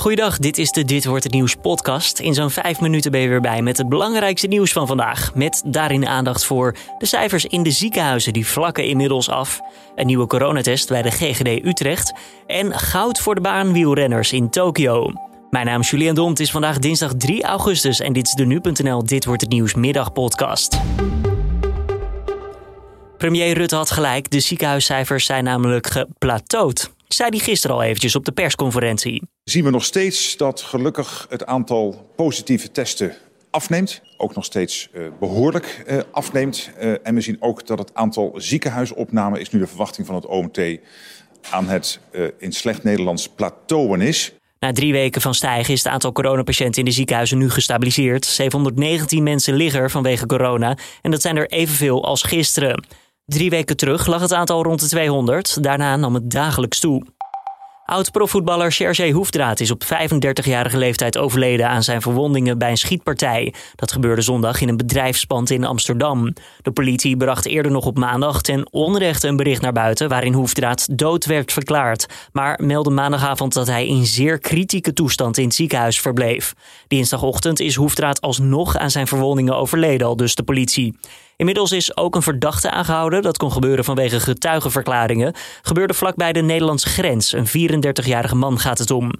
Goeiedag, dit is de Dit Wordt Het Nieuws podcast. In zo'n vijf minuten ben je weer bij met het belangrijkste nieuws van vandaag. Met daarin aandacht voor de cijfers in de ziekenhuizen, die vlakken inmiddels af. Een nieuwe coronatest bij de GGD Utrecht. En goud voor de baanwielrenners in Tokio. Mijn naam is Julian Dom, het is vandaag dinsdag 3 augustus en dit is de Nu.nl Dit Wordt Het Nieuws middagpodcast. Premier Rutte had gelijk, de ziekenhuiscijfers zijn namelijk geplateauwd zei hij gisteren al eventjes op de persconferentie. Zien we nog steeds dat gelukkig het aantal positieve testen afneemt. Ook nog steeds uh, behoorlijk uh, afneemt. Uh, en we zien ook dat het aantal ziekenhuisopnamen is nu de verwachting van het OMT aan het in slecht Nederlands plateauen is. Na drie weken van stijgen is het aantal coronapatiënten in de ziekenhuizen nu gestabiliseerd. 719 mensen liggen er vanwege corona en dat zijn er evenveel als gisteren. Drie weken terug lag het aantal rond de 200. Daarna nam het dagelijks toe. Oud-profvoetballer Sergej Hoefdraad is op 35-jarige leeftijd overleden aan zijn verwondingen bij een schietpartij. Dat gebeurde zondag in een bedrijfspand in Amsterdam. De politie bracht eerder nog op maandag ten onrechte een bericht naar buiten waarin Hoefdraad dood werd verklaard. Maar meldde maandagavond dat hij in zeer kritieke toestand in het ziekenhuis verbleef. Dinsdagochtend is Hoefdraad alsnog aan zijn verwondingen overleden, al dus de politie. Inmiddels is ook een verdachte aangehouden. Dat kon gebeuren vanwege getuigenverklaringen. Gebeurde vlakbij de Nederlandse grens. Een 34-jarige man gaat het om.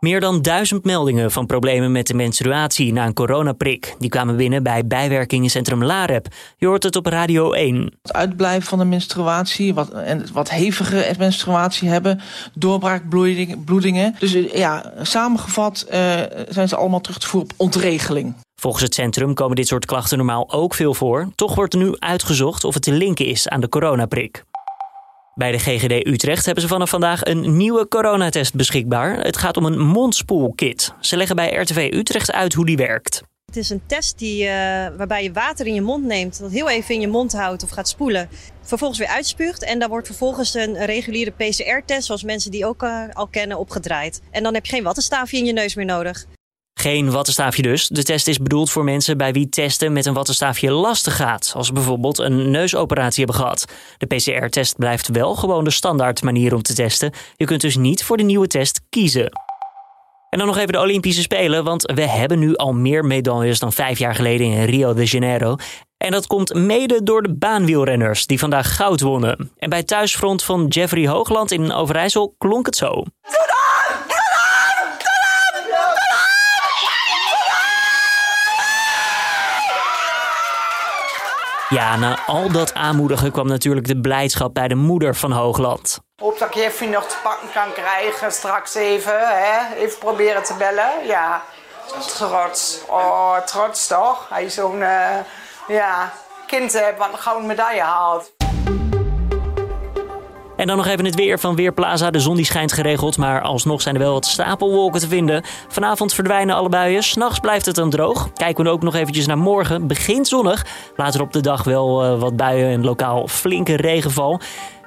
Meer dan duizend meldingen van problemen met de menstruatie na een coronaprik. Die kwamen binnen bij bijwerkingencentrum Lareb. Je hoort het op Radio 1. Het uitblijven van de menstruatie, wat, en wat hevige menstruatie hebben, doorbraakbloedingen. Dus ja, samengevat uh, zijn ze allemaal terug te voeren op ontregeling. Volgens het centrum komen dit soort klachten normaal ook veel voor. Toch wordt er nu uitgezocht of het te linken is aan de coronaprik. Bij de GGD Utrecht hebben ze vanaf vandaag een nieuwe coronatest beschikbaar. Het gaat om een mondspoelkit. Ze leggen bij RTV Utrecht uit hoe die werkt. Het is een test die, uh, waarbij je water in je mond neemt, dat heel even in je mond houdt of gaat spoelen. Vervolgens weer uitspuugt en dan wordt vervolgens een reguliere PCR-test, zoals mensen die ook uh, al kennen, opgedraaid. En dan heb je geen wattenstaafje in je neus meer nodig. Geen wattenstaafje dus. De test is bedoeld voor mensen bij wie testen met een wattenstaafje lastig gaat, als ze bijvoorbeeld een neusoperatie hebben gehad. De PCR-test blijft wel gewoon de standaard manier om te testen. Je kunt dus niet voor de nieuwe test kiezen. En dan nog even de Olympische Spelen, want we hebben nu al meer medailles dan vijf jaar geleden in Rio de Janeiro. En dat komt mede door de baanwielrenners die vandaag goud wonnen. En bij thuisfront van Jeffrey Hoogland in Overijssel klonk het zo. Ja, na al dat aanmoedigen kwam natuurlijk de blijdschap bij de moeder van Hoogland. Hoop dat ik Jeffy nog te pakken kan krijgen straks even. Hè? Even proberen te bellen. Ja, trots. Oh, trots toch? Hij zo'n uh, ja, kind heeft wat een gouden medaille haalt. En dan nog even het weer van Weerplaza. De zon die schijnt geregeld, maar alsnog zijn er wel wat stapelwolken te vinden. Vanavond verdwijnen alle buien. S'nachts blijft het dan droog. Kijken we ook nog eventjes naar morgen. Begint zonnig. Later op de dag wel uh, wat buien en lokaal flinke regenval.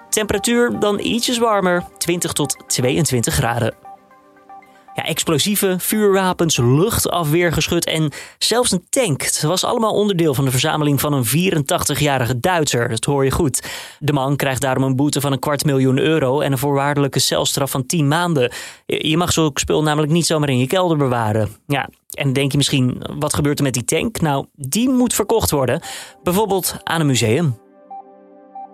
Temperatuur dan ietsjes warmer. 20 tot 22 graden. Ja, explosieven, vuurwapens, luchtafweergeschut en zelfs een tank. Het was allemaal onderdeel van de verzameling van een 84-jarige Duitser. Dat hoor je goed. De man krijgt daarom een boete van een kwart miljoen euro en een voorwaardelijke celstraf van 10 maanden. Je mag zo'n spul namelijk niet zomaar in je kelder bewaren. Ja, en denk je misschien, wat gebeurt er met die tank? Nou, die moet verkocht worden. Bijvoorbeeld aan een museum.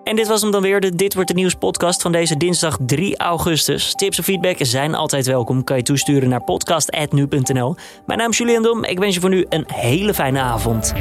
En dit was hem dan weer, de Dit Wordt de Nieuws podcast van deze dinsdag 3 augustus. Tips of feedback zijn altijd welkom. Kan je toesturen naar podcast.nu.nl. Mijn naam is Julian Dom. Ik wens je voor nu een hele fijne avond.